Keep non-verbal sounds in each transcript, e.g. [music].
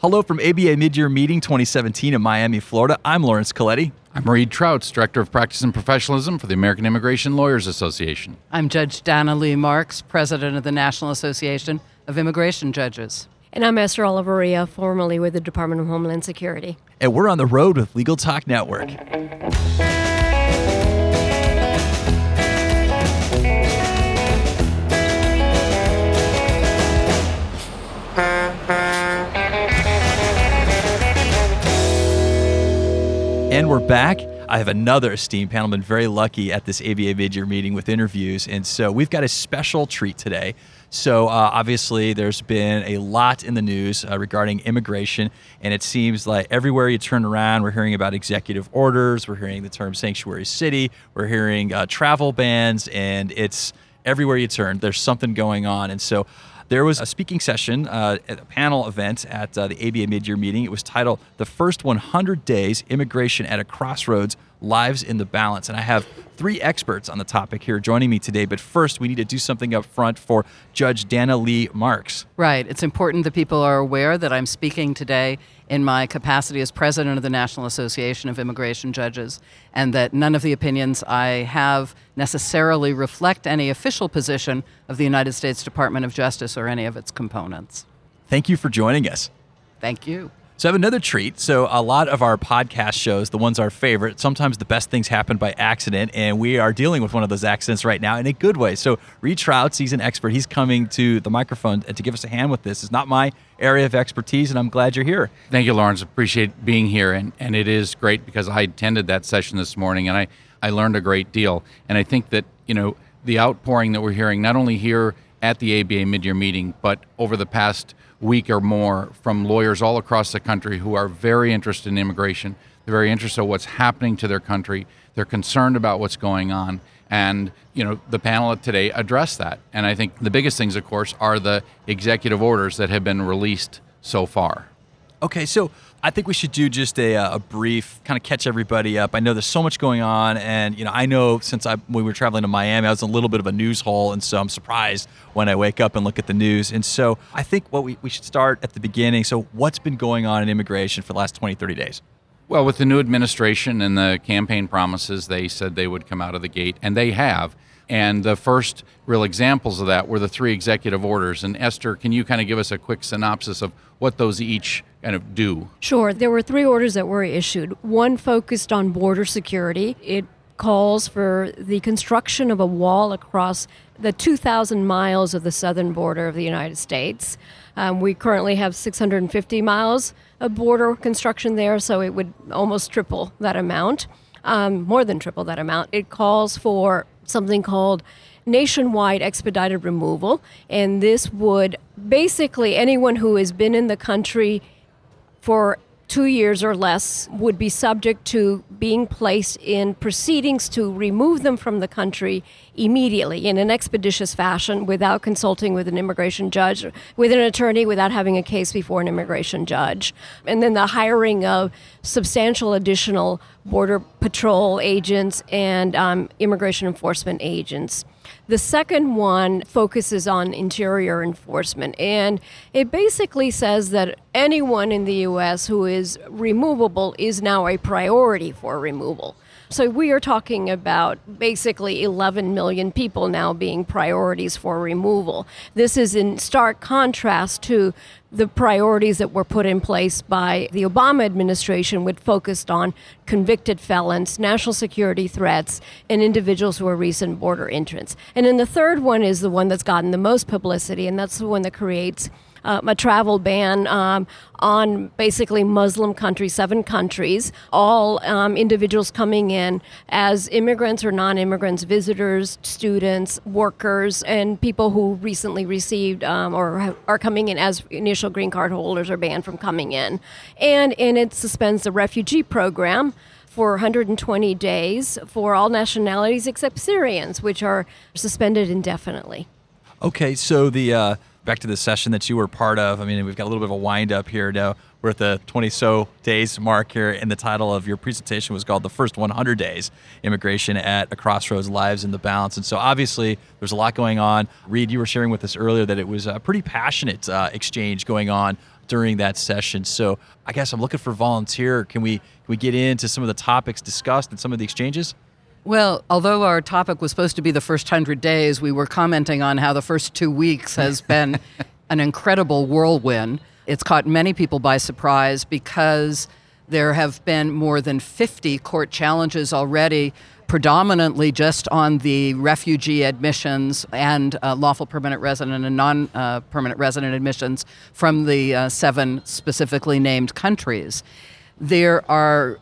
Hello from ABA Midyear Meeting 2017 in Miami, Florida. I'm Laurence Colletti. I'm Reid Trautz, Director of Practice and Professionalism for the American Immigration Lawyers Association. I'm Judge Dana Leigh Marks, President of the National Association of Immigration Judges. And I'm Esther Olavarria, formerly with the Department of Homeland Security. And we're on the road with Legal Talk Network. And we're back. I have another esteemed panel. Been very lucky at this ABA Midyear meeting with interviews, and so we've got a special treat today. So uh, obviously, there's been a lot in the news uh, regarding immigration, and it seems like everywhere you turn around, we're hearing about executive orders, we're hearing the term sanctuary city, we're hearing uh, travel bans, and it's everywhere you turn. There's something going on, and so there was a speaking session, uh, a panel event at uh, the ABA mid-year meeting. It was titled "The First 100 Days: Immigration at a Crossroads: Lives in the Balance." And I have three experts on the topic here joining me today. But first, we need to do something up front for Judge Dana Leigh Marks. Right. It's important that people are aware that I'm speaking today in my capacity as president of the National Association of Immigration Judges, and that none of the opinions I have necessarily reflect any official position of the United States Department of Justice or any of its components. Thank you for joining us. Thank you. So I have another treat. So a lot of our podcast shows, the ones our favorite, sometimes the best things happen by accident, and we are dealing with one of those accidents right now in a good way. So Reid Trautz, he's an expert. He's coming to the microphone to give us a hand with this. It's not my area of expertise, and I'm glad you're here. Thank you, Laurence. Appreciate being here, and and it is great because I attended that session this morning, and I I learned a great deal, and I think that you know the outpouring that we're hearing not only here at the ABA mid-year meeting, but over the past week or more from lawyers all across the country who are very interested in immigration. They're very interested in what's happening to their country. They're concerned about what's going on. And, you know, the panel today addressed that. And I think the biggest things, of course, are the executive orders that have been released so far. Okay, so I think we should do just a, uh, a brief kind of catch everybody up. I know there's so much going on, and you know I know since I when we were traveling to Miami, I was in a little bit of a news hole, and so I'm surprised when I wake up and look at the news. And so I think what we, we should start at the beginning. So what's been going on in immigration for the last 20, 30 days? Well, with the new administration and the campaign promises, they said they would come out of the gate, and they have. And the first real examples of that were the three executive orders. And Esther, can you kind of give us a quick synopsis of what those each kind of do? Sure. There were three orders that were issued. One focused on border security. It calls for the construction of a wall across the 2,000 miles of the southern border of the United States. Um, we currently have 650 miles of border construction there, so it would almost triple that amount, um, more than triple that amount. It calls for something called nationwide expedited removal, and this would basically anyone who has been in the country for two years or less would be subject to being placed in proceedings to remove them from the country immediately in an expeditious fashion without consulting with an immigration judge, with an attorney, without having a case before an immigration judge. And then the hiring of substantial additional Border Patrol agents and um, immigration enforcement agents. The second one focuses on interior enforcement, and it basically says that anyone in the U.S. who is removable is now a priority for removal. So we are talking about basically 11 million people now being priorities for removal. This is in stark contrast to the priorities that were put in place by the Obama administration, which focused on convicted felons, national security threats, and individuals who are recent border entrants. And then the third one is the one that's gotten the most publicity, and that's the one that creates uh, a travel ban um, on basically Muslim countries, seven countries, all um, individuals coming in as immigrants or non immigrants, visitors, students, workers, and people who recently received um, or are coming in as initial green card holders are banned from coming in. And, and it suspends the refugee program for 120 days for all nationalities except Syrians, which are suspended indefinitely. Okay, so the uh, back to the session that you were part of. I mean, we've got a little bit of a wind up here now. We're at the 20 so days mark here, and the title of your presentation was called The First 100 Days Immigration at a Crossroads Lives in the Balance. And so, obviously, there's a lot going on. Reid, you were sharing with us earlier that it was a pretty passionate uh, exchange going on during that session. So I guess I'm looking for volunteer. Can we can we get into some of the topics discussed and some of the exchanges? Well, although our topic was supposed to be the first hundred days, we were commenting on how the first two weeks has [laughs] been an incredible whirlwind. It's caught many people by surprise because there have been more than 50 court challenges already, predominantly just on the refugee admissions and uh, lawful permanent resident and non uh, permanent resident admissions from the uh, seven specifically named countries. There are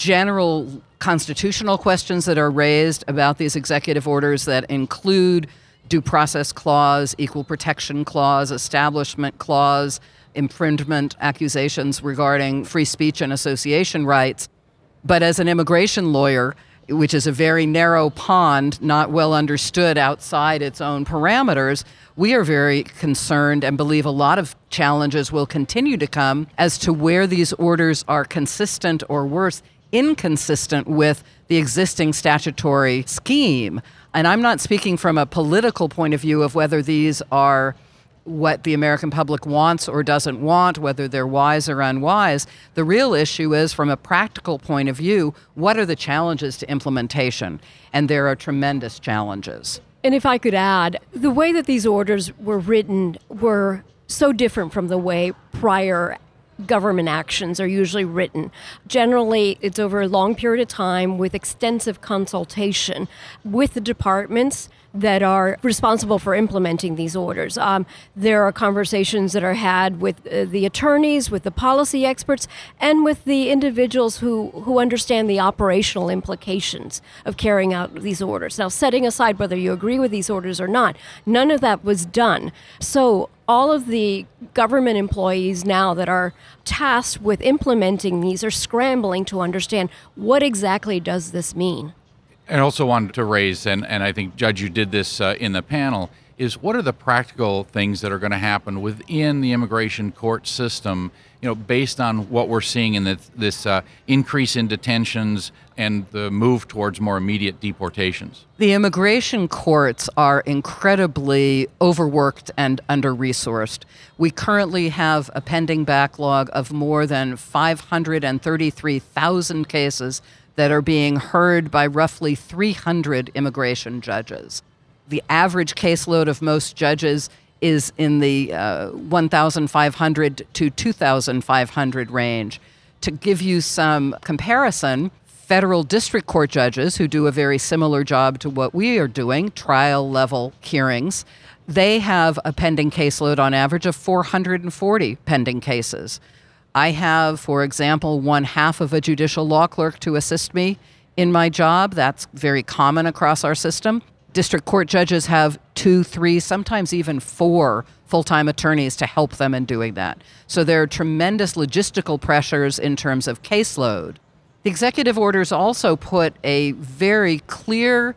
general constitutional questions that are raised about these executive orders that include due process clause, equal protection clause, establishment clause, infringement accusations regarding free speech and association rights. But as an immigration lawyer, which is a very narrow pond, not well understood outside its own parameters, we are very concerned and believe a lot of challenges will continue to come as to where these orders are consistent or worse, inconsistent with the existing statutory scheme. And I'm not speaking from a political point of view of whether these are what the American public wants or doesn't want, whether they're wise or unwise. The real issue is, from a practical point of view, what are the challenges to implementation? And there are tremendous challenges. And if I could add, the way that these orders were written were so different from the way prior government actions are usually written. Generally, it's over a long period of time with extensive consultation with the departments that are responsible for implementing these orders. Um, there are conversations that are had with uh, the attorneys, with the policy experts, and with the individuals who, who understand the operational implications of carrying out these orders. Now, setting aside whether you agree with these orders or not, none of that was done. So, all of the government employees now that are tasked with implementing these are scrambling to understand what exactly does this mean. And also wanted to raise, and, and I think, Judge, you did this uh, in the panel, is what are the practical things that are going to happen within the immigration court system, you know, based on what we're seeing in this, this uh, increase in detentions and the move towards more immediate deportations? The immigration courts are incredibly overworked and under resourced. We currently have a pending backlog of more than 533,000 cases that are being heard by roughly 300 immigration judges. The average caseload of most judges is in the uh, 1,500 to 2,500 range. To give you some comparison, federal district court judges who do a very similar job to what we are doing, trial level hearings, they have a pending caseload on average of 440 pending cases. I have, for example, one half of a judicial law clerk to assist me in my job. That's very common across our system. District court judges have two, three, sometimes even four full time attorneys to help them in doing that. So there are tremendous logistical pressures in terms of caseload. The executive orders also put a very clear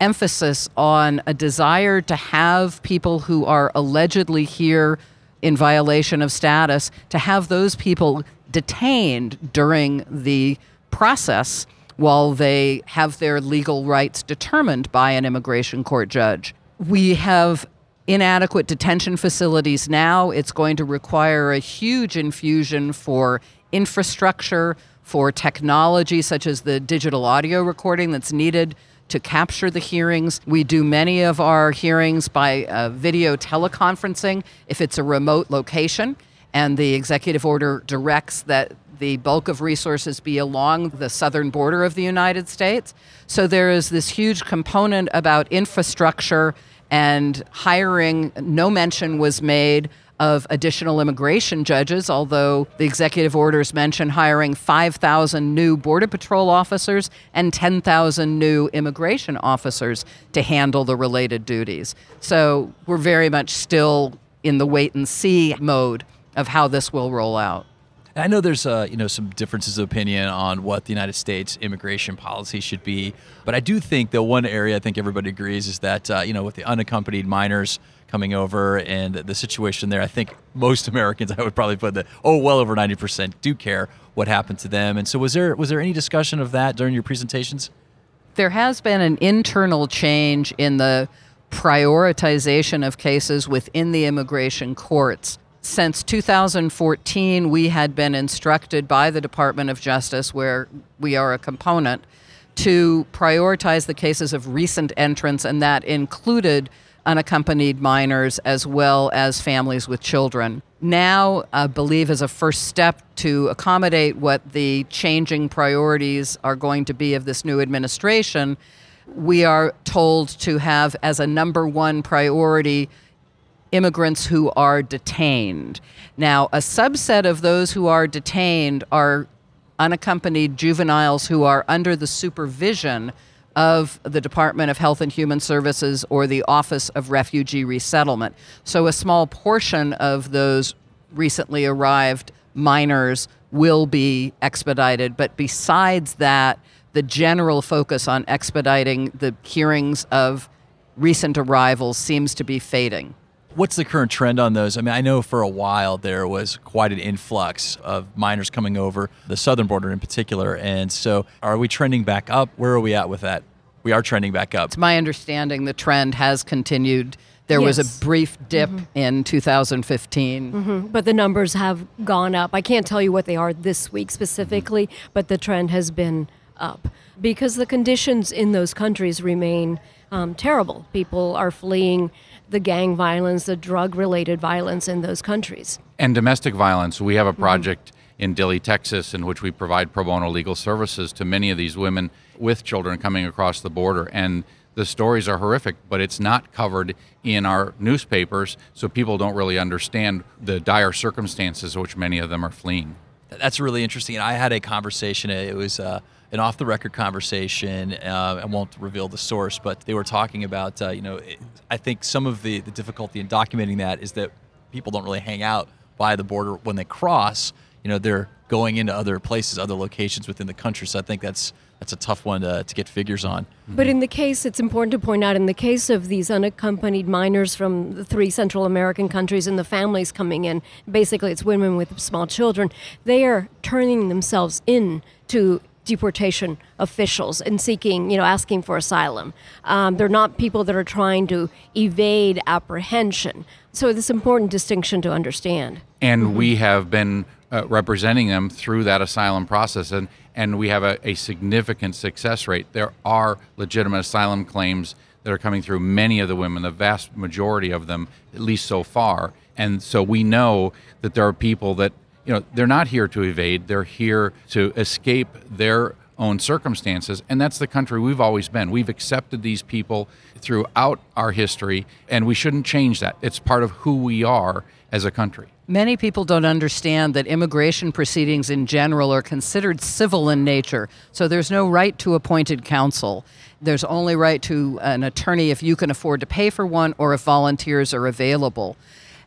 emphasis on a desire to have people who are allegedly here in violation of status, to have those people detained during the process while they have their legal rights determined by an immigration court judge. We have inadequate detention facilities now. It's going to require a huge infusion for infrastructure, for technology such as the digital audio recording that's needed to capture the hearings. We do many of our hearings by uh, video teleconferencing if it's a remote location, and the executive order directs that the bulk of resources be along the southern border of the United States. So there is this huge component about infrastructure and hiring. No mention was made of additional immigration judges, although the executive orders mention hiring 5,000 new Border Patrol officers and 10,000 new immigration officers to handle the related duties. So we're very much still in the wait and see mode of how this will roll out. I know there's uh, you know some differences of opinion on what the United States immigration policy should be, but I do think that one area I think everybody agrees is that uh, you know with the unaccompanied minors coming over and the situation there, I think most Americans [laughs] I would probably put that oh well over 90% do care what happened to them. And so was there was there any discussion of that during your presentations? There has been an internal change in the prioritization of cases within the immigration courts Since 2014, we had been instructed by the Department of Justice, where we are a component, to prioritize the cases of recent entrants, and that included unaccompanied minors as well as families with children. Now, I believe, as a first step to accommodate what the changing priorities are going to be of this new administration, we are told to have as a number one priority immigrants who are detained. Now, a subset of those who are detained are unaccompanied juveniles who are under the supervision of the Department of Health and Human Services or the Office of Refugee Resettlement. So a small portion of those recently arrived minors will be expedited. But besides that, the general focus on expediting the hearings of recent arrivals seems to be fading. What's the current trend on those? I mean, I know for a while there was quite an influx of minors coming over the southern border in particular. And so are we trending back up? Where are we at with that? We are trending back up. It's my understanding the trend has continued. There was a brief dip mm-hmm. in 2015. Mm-hmm. But the numbers have gone up. I can't tell you what they are this week specifically, mm-hmm. but the trend has been up because the conditions in those countries remain um, terrible. People are fleeing the gang violence, the drug related violence in those countries. and domestic violence. We have a project in Dilley, Texas, in which we provide pro bono legal services to many of these women with children coming across the border. And the stories are horrific, but it's not covered in our newspapers, so people don't really understand the dire circumstances in which many of them are fleeing. That's really interesting. I had a conversation. It was uh, an off-the-record conversation. Uh, I won't reveal the source, but they were talking about. Uh, you know, it, I think some of the, the difficulty in documenting that is that people don't really hang out by the border when they cross. You know, they're going into other places, other locations within the country. So I think that's that's a tough one to, to get figures on. But in the case, it's important to point out in the case of these unaccompanied minors from the three Central American countries and the families coming in, basically it's women with small children, they are turning themselves in to deportation officials and seeking, you know, asking for asylum. Um, they're not people that are trying to evade apprehension. So it's an important distinction to understand. and we have been uh, representing them through that asylum process and and we have a, a significant success rate there are legitimate asylum claims that are coming through many of the women the vast majority of them at least so far and so we know that there are people that you know they're not here to evade they're here to escape their own circumstances and that's the country we've always been we've accepted these people throughout our history and we shouldn't change that it's part of who we are as a country Many people don't understand that immigration proceedings in general are considered civil in nature. So there's no right to appointed counsel. There's only right to an attorney if you can afford to pay for one or if volunteers are available.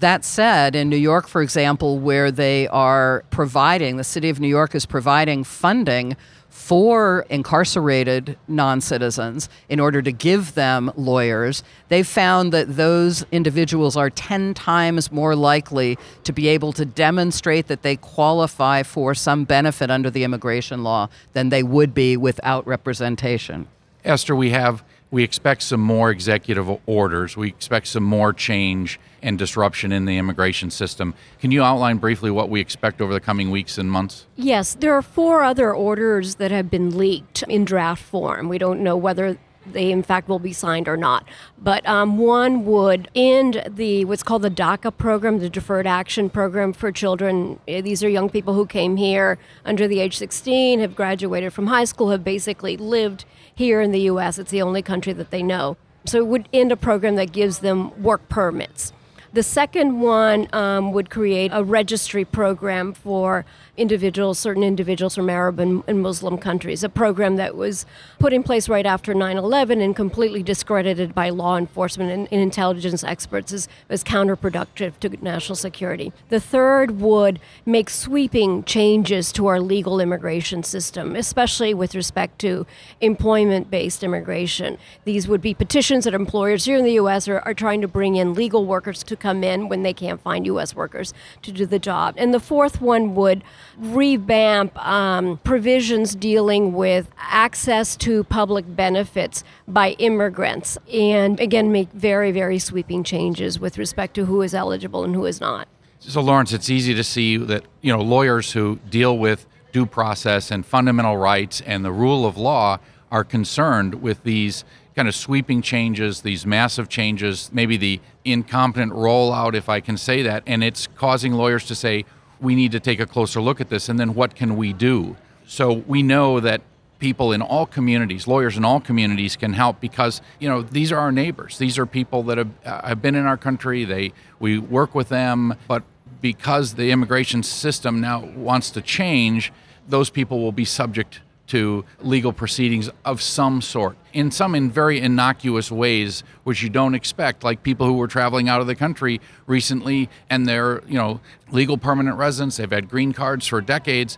That said, in New York, for example, where they are providing, the city of New York is providing funding for incarcerated non citizens in order to give them lawyers, they've found that those individuals are 10 times more likely to be able to demonstrate that they qualify for some benefit under the immigration law than they would be without representation. Esther, we have we expect some more executive orders. We expect some more change and disruption in the immigration system. Can you outline briefly what we expect over the coming weeks and months? Yes, there are four other orders that have been leaked in draft form. We don't know whether they in fact will be signed or not. But um, one would end the what's called the DACA program, the Deferred Action Program for Children. These are young people who came here under the age 16, have graduated from high school, have basically lived here in the U.S. It's the only country that they know. So it would end a program that gives them work permits. The second one um, would create a registry program for individuals, certain individuals from Arab and, and Muslim countries, a program that was put in place right after 9 11 and completely discredited by law enforcement and, and intelligence experts as, as counterproductive to national security. The third would make sweeping changes to our legal immigration system, especially with respect to employment based immigration. These would be petitions that employers here in the U.S. Are, are trying to bring in legal workers to come in when they can't find U.S. workers to do the job. And the fourth one would revamp um, provisions dealing with access to public benefits by immigrants and again make very, very sweeping changes with respect to who is eligible and who is not. So, Laurence, it's easy to see that you know lawyers who deal with due process and fundamental rights and the rule of law are concerned with these kind of sweeping changes, these massive changes, maybe the incompetent rollout, if I can say that, and it's causing lawyers to say, we need to take a closer look at this, and then what can we do? So we know that people in all communities, lawyers in all communities, can help because you know these are our neighbors. These are people that have, uh, have been in our country. They we work with them, but because the immigration system now wants to change, those people will be subject to legal proceedings of some sort, in some in very innocuous ways, which you don't expect, like people who were traveling out of the country recently and they're, you know, legal permanent residents, they've had green cards for decades,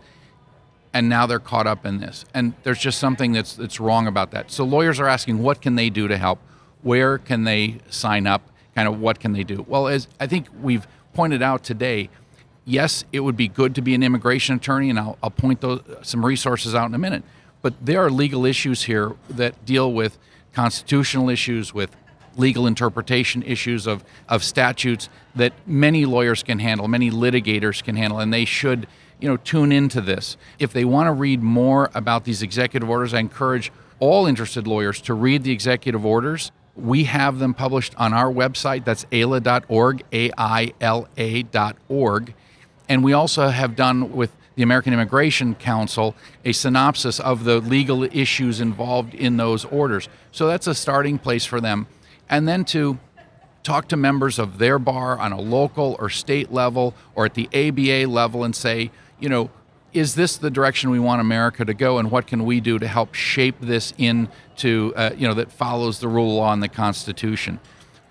and now they're caught up in this. And there's just something that's that's wrong about that. So lawyers are asking what can they do to help? Where can they sign up? Kind of what can they do? Well, as I think we've pointed out today, yes, it would be good to be an immigration attorney, and I'll, I'll point those, some resources out in a minute. But there are legal issues here that deal with constitutional issues, with legal interpretation issues of, of statutes that many lawyers can handle, many litigators can handle, and they should you know tune into this. If they want to read more about these executive orders, I encourage all interested lawyers to read the executive orders. We have them published on our website. That's aila.org, A-I-L-A.org. And we also have done with the American Immigration Council a synopsis of the legal issues involved in those orders. So that's a starting place for them. And then to talk to members of their bar on a local or state level or at the ABA level and say, you know, is this the direction we want America to go, and what can we do to help shape this into, uh, you know, that follows the rule of law and the Constitution?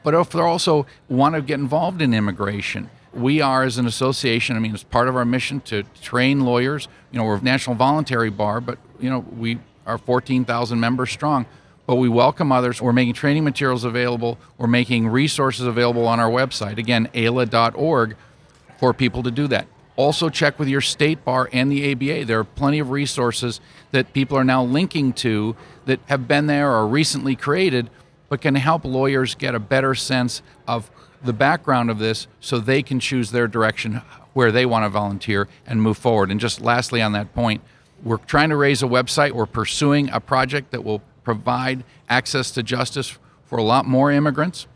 But if they also want to get involved in immigration, we are as an association. I mean, it's part of our mission to train lawyers. You know, we're a national voluntary bar, but you know, we are 14,000 members strong. But we welcome others. We're making training materials available. We're making resources available on our website. Again, aila.org for people to do that. Also, check with your state bar and the ABA. There are plenty of resources that people are now linking to that have been there or recently created, but can help lawyers get a better sense of the background of this so they can choose their direction where they want to volunteer and move forward. And just lastly, on that point, we're trying to raise a website. We're pursuing a project that will provide access to justice for a lot more immigrants.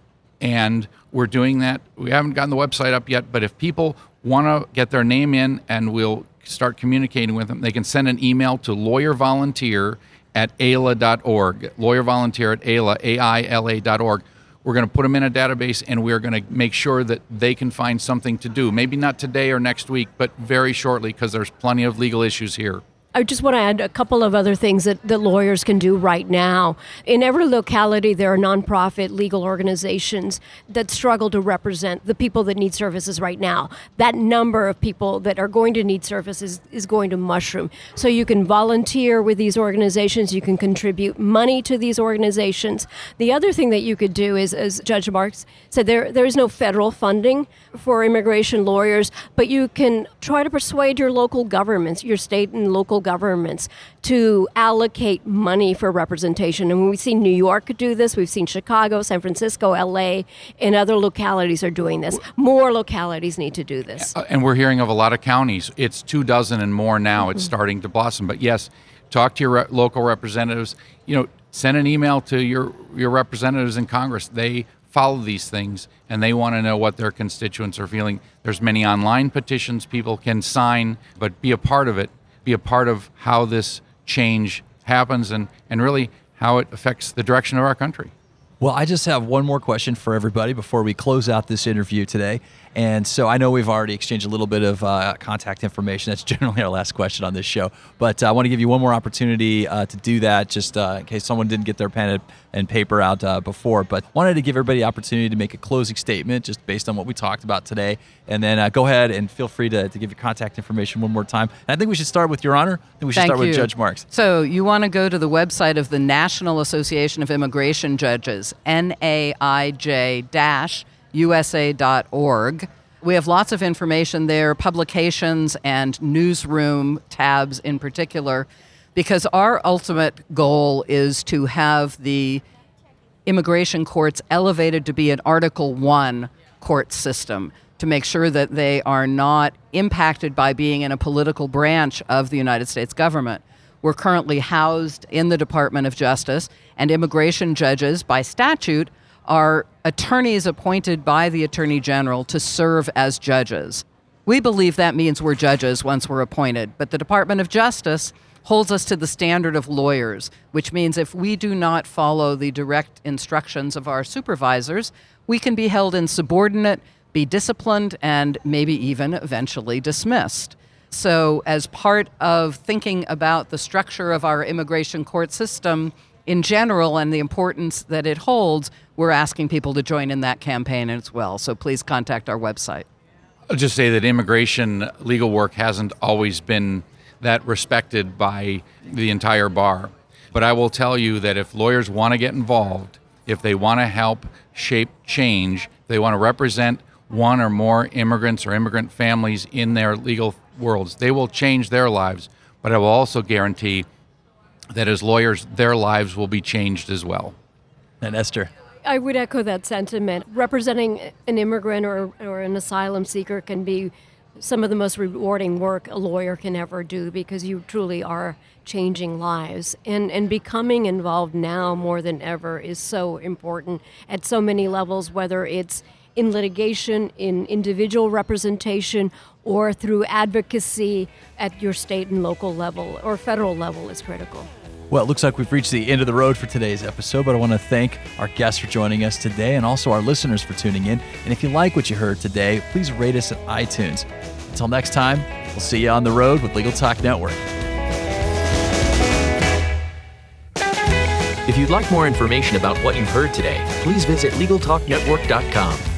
And we're doing that. We haven't gotten the website up yet, but if people want to get their name in and we'll start communicating with them, they can send an email to lawyervolunteer at aila.org. Lawyervolunteer at aila, A-I-L-A.org. We're going to put them in a database and we're going to make sure that they can find something to do. Maybe not today or next week, but very shortly because there's plenty of legal issues here. I just want to add a couple of other things that, that lawyers can do right now. In every locality, there are nonprofit legal organizations that struggle to represent the people that need services right now. That number of people that are going to need services is going to mushroom. So you can volunteer with these organizations, you can contribute money to these organizations. The other thing that you could do is, as Judge Marks said, there, there is no federal funding for immigration lawyers, but you can try to persuade your local governments, your state and local governments to allocate money for representation. And we've seen New York do this, we've seen Chicago, San Francisco, LA, and other localities are doing this. More localities need to do this. Uh, and we're hearing of a lot of counties. It's two dozen and more now. It's starting to blossom. But yes, talk to your re- local representatives. You know, send an email to your your representatives in Congress. They follow these things and they want to know what their constituents are feeling. There's many online petitions people can sign, but be a part of it be a part of how this change happens and, and really how it affects the direction of our country. Well, I just have one more question for everybody before we close out this interview today. And so I know we've already exchanged a little bit of uh, contact information. That's [laughs] generally our last question on this show. But uh, I want to give you one more opportunity uh, to do that, just uh, in case someone didn't get their pen and paper out uh, before. But wanted to give everybody the opportunity to make a closing statement just based on what we talked about today. And then uh, go ahead and feel free to, to give your contact information one more time. And I think we should start with Your Honor. I think we should Thank start you. with Judge Marks. So you want to go to the website of the National Association of Immigration Judges, naij-usa.org. We have lots of information there, publications and newsroom tabs in particular, because our ultimate goal is to have the immigration courts elevated to be an Article 1 court system to make sure that they are not impacted by being in a political branch of the United States government. We're currently housed in the Department of Justice, and immigration judges, by statute, are attorneys appointed by the Attorney General to serve as judges. We believe that means we're judges once we're appointed, but the Department of Justice holds us to the standard of lawyers, which means if we do not follow the direct instructions of our supervisors, we can be held insubordinate, be disciplined, and maybe even eventually dismissed. So, as part of thinking about the structure of our immigration court system in general and the importance that it holds, we're asking people to join in that campaign as well. So, please contact our website. I'll just say that immigration legal work hasn't always been that respected by the entire bar. But I will tell you that if lawyers want to get involved, if they want to help shape change, they want to represent one or more immigrants or immigrant families in their legal worlds, they will change their lives. But I will also guarantee that as lawyers, their lives will be changed as well. And Esther. I would echo that sentiment. Representing an immigrant or, or an asylum seeker can be some of the most rewarding work a lawyer can ever do because you truly are changing lives. And, and becoming involved now more than ever is so important at so many levels, whether it's in litigation, in individual representation, or through advocacy at your state and local level or federal level is critical. Well, it looks like we've reached the end of the road for today's episode, but I want to thank our guests for joining us today and also our listeners for tuning in. And if you like what you heard today, please rate us at iTunes. Until next time, we'll see you on the road with Legal Talk Network. If you'd like more information about what you've heard today, please visit LegalTalkNetwork.com.